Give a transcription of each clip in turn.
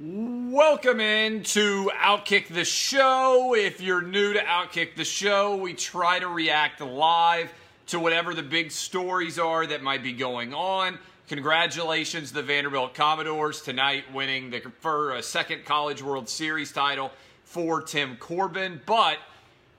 Welcome in to Outkick the Show. If you're new to Outkick the Show, we try to react live to whatever the big stories are that might be going on. Congratulations, to the Vanderbilt Commodores, tonight winning the for a second College World Series title for Tim Corbin. But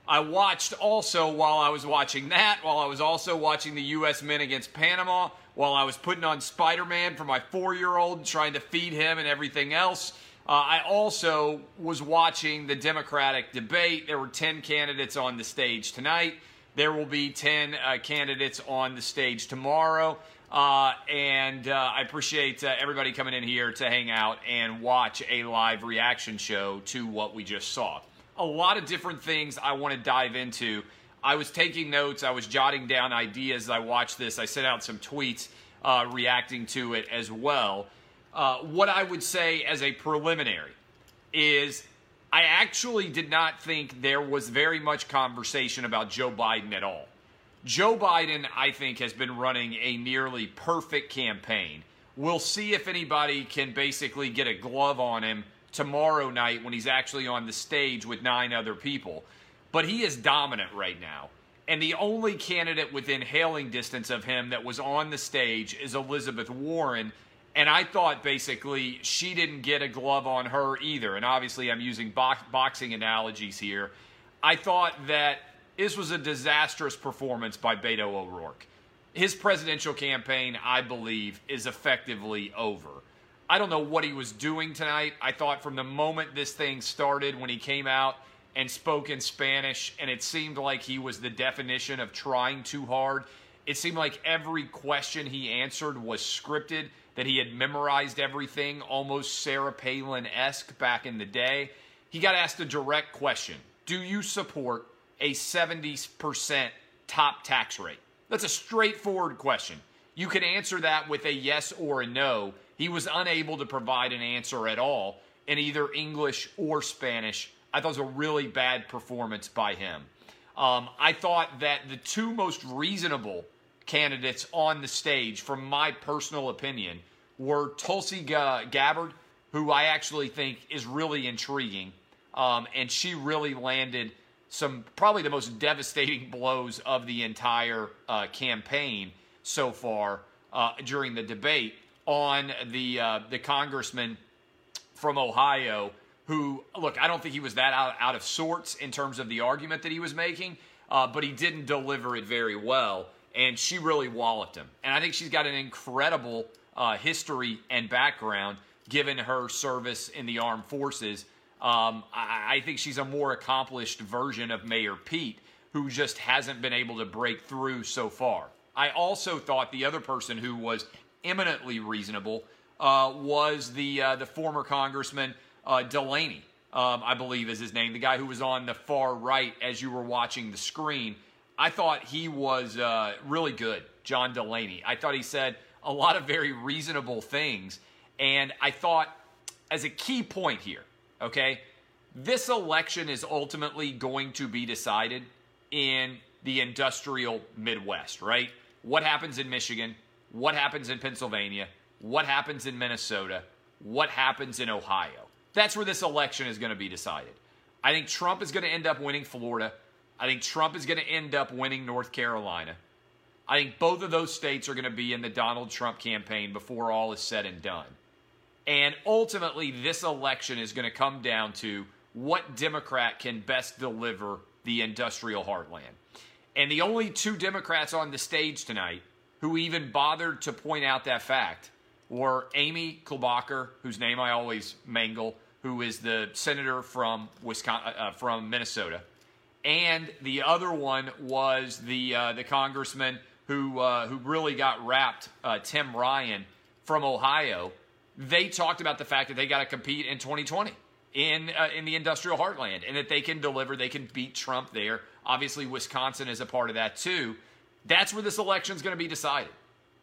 I watched also while I was watching that, while I was also watching the U.S. men against Panama, while I was putting on Spider Man for my four year old, and trying to feed him and everything else. Uh, I also was watching the Democratic debate. There were 10 candidates on the stage tonight. There will be 10 uh, candidates on the stage tomorrow. Uh, and uh, I appreciate uh, everybody coming in here to hang out and watch a live reaction show to what we just saw. A lot of different things I want to dive into I was taking notes, I was jotting down ideas as I watched this. I sent out some tweets uh, reacting to it as well. Uh, what I would say as a preliminary is I actually did not think there was very much conversation about Joe Biden at all. Joe Biden, I think, has been running a nearly perfect campaign. We'll see if anybody can basically get a glove on him tomorrow night when he's actually on the stage with nine other people but he is dominant right now. And the only candidate within hailing distance of him that was on the stage is Elizabeth Warren. And I thought basically she didn't get a glove on her either. And obviously, I'm using boxing analogies here. I thought that this was a disastrous performance by Beto O'Rourke. His presidential campaign, I believe, is effectively over. I don't know what he was doing tonight. I thought from the moment this thing started, when he came out, and spoke in Spanish, and it seemed like he was the definition of trying too hard. It seemed like every question he answered was scripted, that he had memorized everything, almost Sarah Palin esque back in the day. He got asked a direct question Do you support a 70% top tax rate? That's a straightforward question. You can answer that with a yes or a no. He was unable to provide an answer at all in either English or Spanish I thought it was a really bad performance by him. Um, I thought that the two most reasonable candidates on the stage, from my personal opinion, were Tulsi Gabbard, who I actually think is really intriguing. Um, and she really landed some probably the most devastating blows of the entire uh, campaign so far uh, during the debate on the uh, the congressman from Ohio who, look, I don't think he was that out, out of sorts in terms of the argument that he was making, uh, but he didn't deliver it very well. And she really walloped him. And I think she's got an incredible uh, history and background given her service in the armed forces. Um, I, I think she's a more accomplished version of Mayor Pete, who just hasn't been able to break through so far. I also thought the other person who was eminently reasonable uh, was the uh, the former congressman uh, Delaney, um, I believe is his name, the guy who was on the far right as you were watching the screen. I thought he was uh, really good, John Delaney. I thought he said a lot of very reasonable things. And I thought, as a key point here, okay, this election is ultimately going to be decided in the industrial Midwest, right? What happens in Michigan? What happens in Pennsylvania? What happens in Minnesota? What happens in Ohio? That's where this election is going to be decided. I think Trump is going to end up winning Florida. I think Trump is going to end up winning North Carolina. I think both of those states are going to be in the Donald Trump campaign before all is said and done. And ultimately, this election is going to come down to what Democrat can best deliver the industrial heartland. And the only two Democrats on the stage tonight who even bothered to point out that fact were Amy Klobuchar, whose name I always mangle, who is the senator from Wisconsin, uh, uh, from Minnesota, and the other one was the uh, the congressman who uh, who really got wrapped, uh, Tim Ryan from Ohio. they talked about the fact that they got to compete in 2020 in uh, in the industrial heartland and that they can deliver, they can beat Trump there. Obviously, Wisconsin is a part of that too. That's where this election is going to be decided.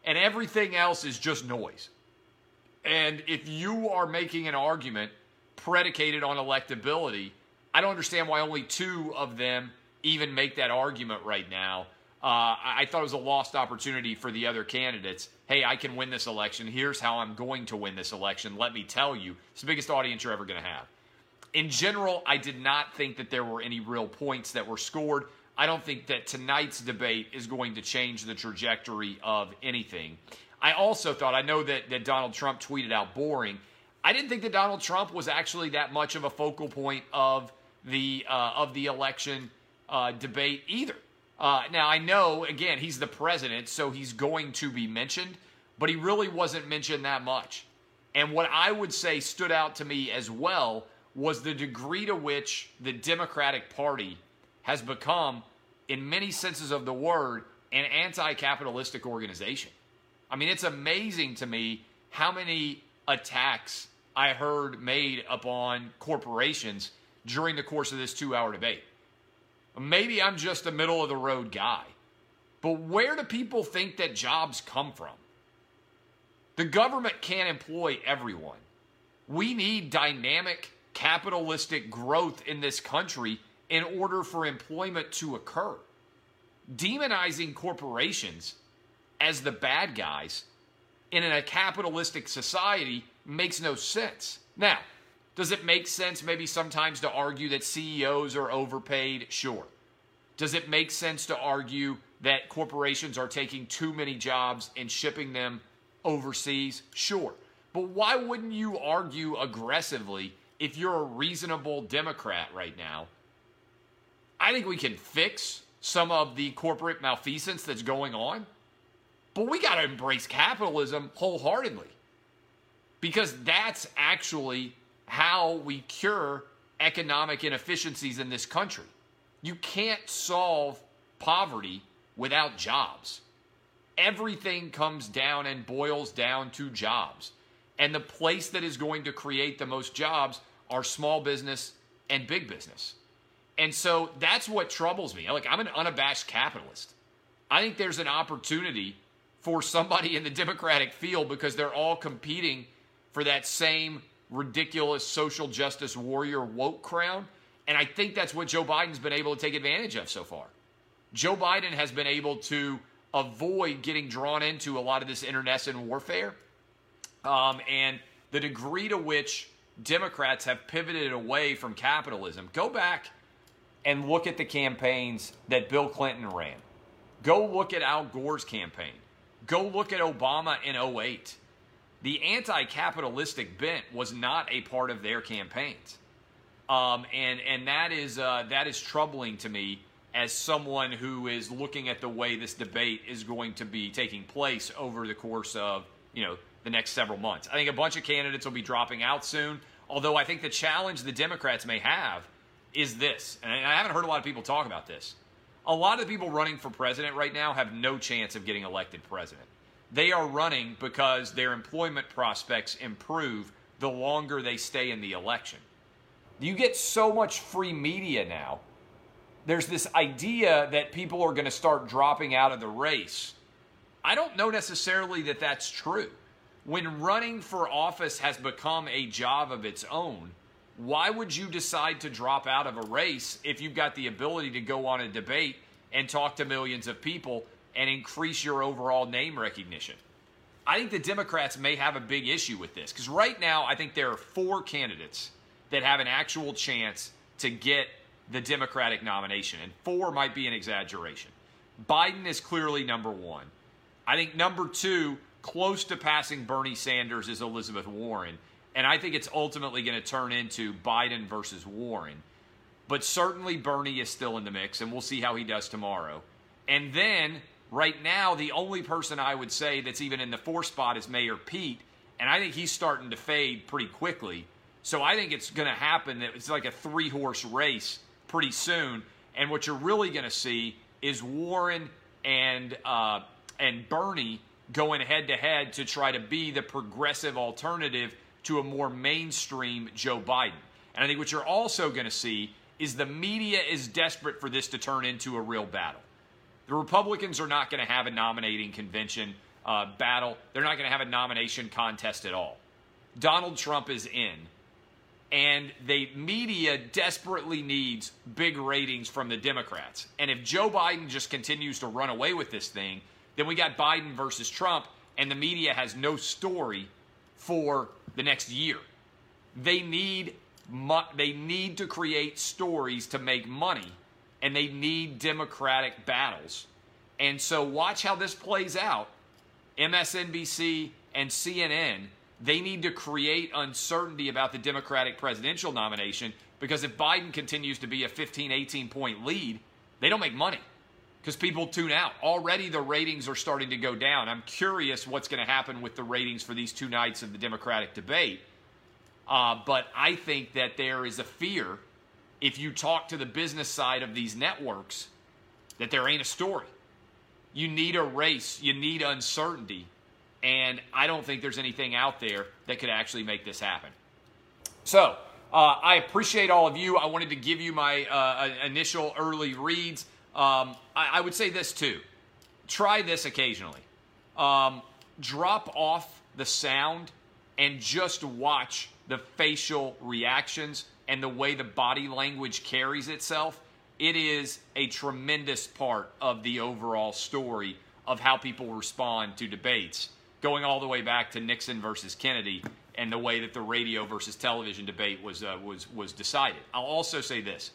And everything else is just noise. And if you are making an argument predicated on electability, I don't understand why only two of them even make that argument right now. Uh, I thought it was a lost opportunity for the other candidates. Hey, I can win this election. Here's how I'm going to win this election. Let me tell you. It's the biggest audience you're ever going to have. In general, I did not think that there were any real points that were scored. I don't think that tonight's debate is going to change the trajectory of anything. I also thought, I know that, that Donald Trump tweeted out boring. I didn't think that Donald Trump was actually that much of a focal point of the uh, of the election uh, debate either. Uh, now I know again he's the president, so he's going to be mentioned, but he really wasn't mentioned that much. And what I would say stood out to me as well was the degree to which the Democratic Party has become, in many senses of the word, an anti-capitalistic organization. I mean, it's amazing to me how many attacks I heard made upon corporations during the course of this two hour debate. Maybe I'm just a middle of the road guy, but where do people think that jobs come from? The government can't employ everyone. We need dynamic capitalistic growth in this country in order for employment to occur. Demonizing corporations as the bad guys in a capitalistic society makes no sense. Now, does it make sense maybe sometimes to argue that CEOs are overpaid? Sure. Does it make sense to argue that corporations are taking too many jobs and shipping them overseas? Sure. But why wouldn't you argue aggressively if you're a reasonable Democrat right now? I think we can fix some of the corporate malfeasance that's going on. But we got to embrace capitalism wholeheartedly because that's actually how we cure economic inefficiencies in this country. You can't solve poverty without jobs. Everything comes down and boils down to jobs. And the place that is going to create the most jobs are small business and big business. And so that's what troubles me. Like, I'm an unabashed capitalist. I think there's an opportunity for somebody in the Democratic field because they're all competing for that same ridiculous social justice warrior woke crown. And I think that's what Joe Biden's been able to take advantage of so far. Joe Biden has been able to avoid getting drawn into a lot of this internecine warfare. Um, and the degree to which Democrats have pivoted away from capitalism. Go back and look at the campaigns that Bill Clinton ran. Go look at Al Gore's campaign. Go look at Obama in 08. The anti capitalistic bent was not a part of their campaigns. Um, and and that is uh, that is troubling to me as someone who is looking at the way this debate is going to be taking place over the course of you know the next several months. I think a bunch of candidates will be dropping out soon. Although I think the challenge the Democrats may have is this, and I haven't heard a lot of people talk about this a lot of the people running for president right now have no chance of getting elected president. They are running because their employment prospects improve the longer they stay in the election. You get so much free media now. There's this idea that people are going to start dropping out of the race. I don't know necessarily that that's true. When running for office has become a job of its own, why would you decide to drop out of a race if you've got the ability to go on a debate and talk to millions of people and increase your overall name recognition? I think the Democrats may have a big issue with this because right now I think there are four candidates that have an actual chance to get the Democratic nomination, and four might be an exaggeration. Biden is clearly number one. I think number two, close to passing Bernie Sanders, is Elizabeth Warren. And I think it's ultimately going to turn into Biden versus Warren. But certainly Bernie is still in the mix, and we'll see how he does tomorrow. And then, right now, the only person I would say that's even in the four spot is Mayor Pete. And I think he's starting to fade pretty quickly. So I think it's going to happen that it's like a three horse race pretty soon. And what you're really going to see is Warren and uh, and Bernie going head to head to try to be the progressive alternative to a more mainstream Joe Biden. And I think what you're also going to see is the media is desperate for this to turn into a real battle. The Republicans are not going to have a nominating convention uh, battle. They're not going to have a nomination contest at all. Donald Trump is in, and the media desperately needs big ratings from the Democrats. And if Joe Biden just continues to run away with this thing, then we got Biden versus Trump, and the media has no story for the next year. They need they need to create stories to make money, and they need democratic battles. And so, watch how this plays out. MSNBC and CNN, they need to create uncertainty about the Democratic presidential nomination because if Biden continues to be a 15, 18 point lead, they don't make money because people tune out. Already the ratings are starting to go down. I'm curious what's going to happen with the ratings for these two nights of the Democratic debate. Uh, but I think that there is a fear if you talk to the business side of these networks that there ain't a story. You need a race, you need uncertainty. And I don't think there's anything out there that could actually make this happen. So, uh, I appreciate all of you. I wanted to give you my uh, initial early reads. Um, I, I, would say this too try this occasionally. Um, drop off the sound and just watch the facial reactions and the way the body language carries itself, it is a tremendous part of the overall story of how people respond to debates, going all the way back to Nixon versus Kennedy and the way that the radio versus television debate was uh, was was decided. I'll also say this: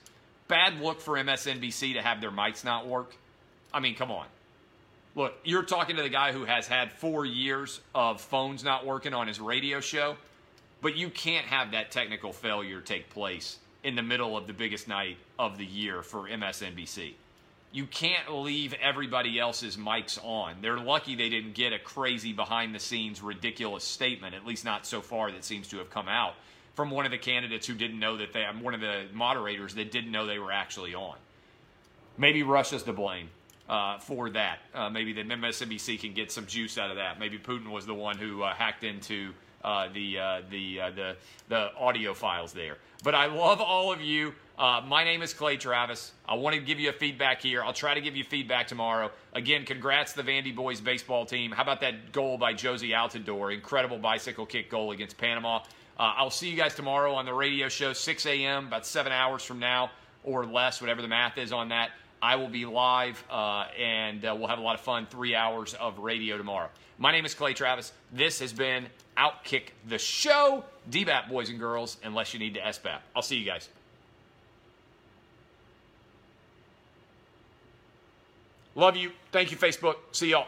bad look for MSNBC to have their mics not work. I mean, come on. Look, you're talking to the guy who has had four years of phones not working on his radio show. But you can't have that technical failure take place in the middle of the biggest night of the year for MSNBC. You can't leave everybody else's mics on. They're lucky they didn't get a crazy behind the scenes ridiculous statement, at least not so far that seems to have come out from one of the candidates who didn't know that they one of the moderators that didn't know they were actually on. Maybe Russia's to blame uh, for that. Uh, maybe the MSNBC can get some juice out of that. Maybe Putin was the one who uh, hacked into uh, the uh, the uh, the the audio files there. But I love all of you. My name is Clay Travis. I want to give you a feedback here. I'll try to give you feedback tomorrow. Again, congrats to the Vandy boys baseball team. How about that goal by Jozy Altidore? Incredible bicycle kick goal against Panama. Uh, I'll see you guys tomorrow on the radio show, 6 a.m., about seven hours from now or less, whatever the math is on that. I will be live, uh, and uh, we'll have a lot of fun. Three hours of radio tomorrow. My name is Clay Travis. This has been Outkick the Show. DBAP, boys and girls, unless you need to SBAP. I'll see you guys. Love you. Thank you, Facebook. See y'all.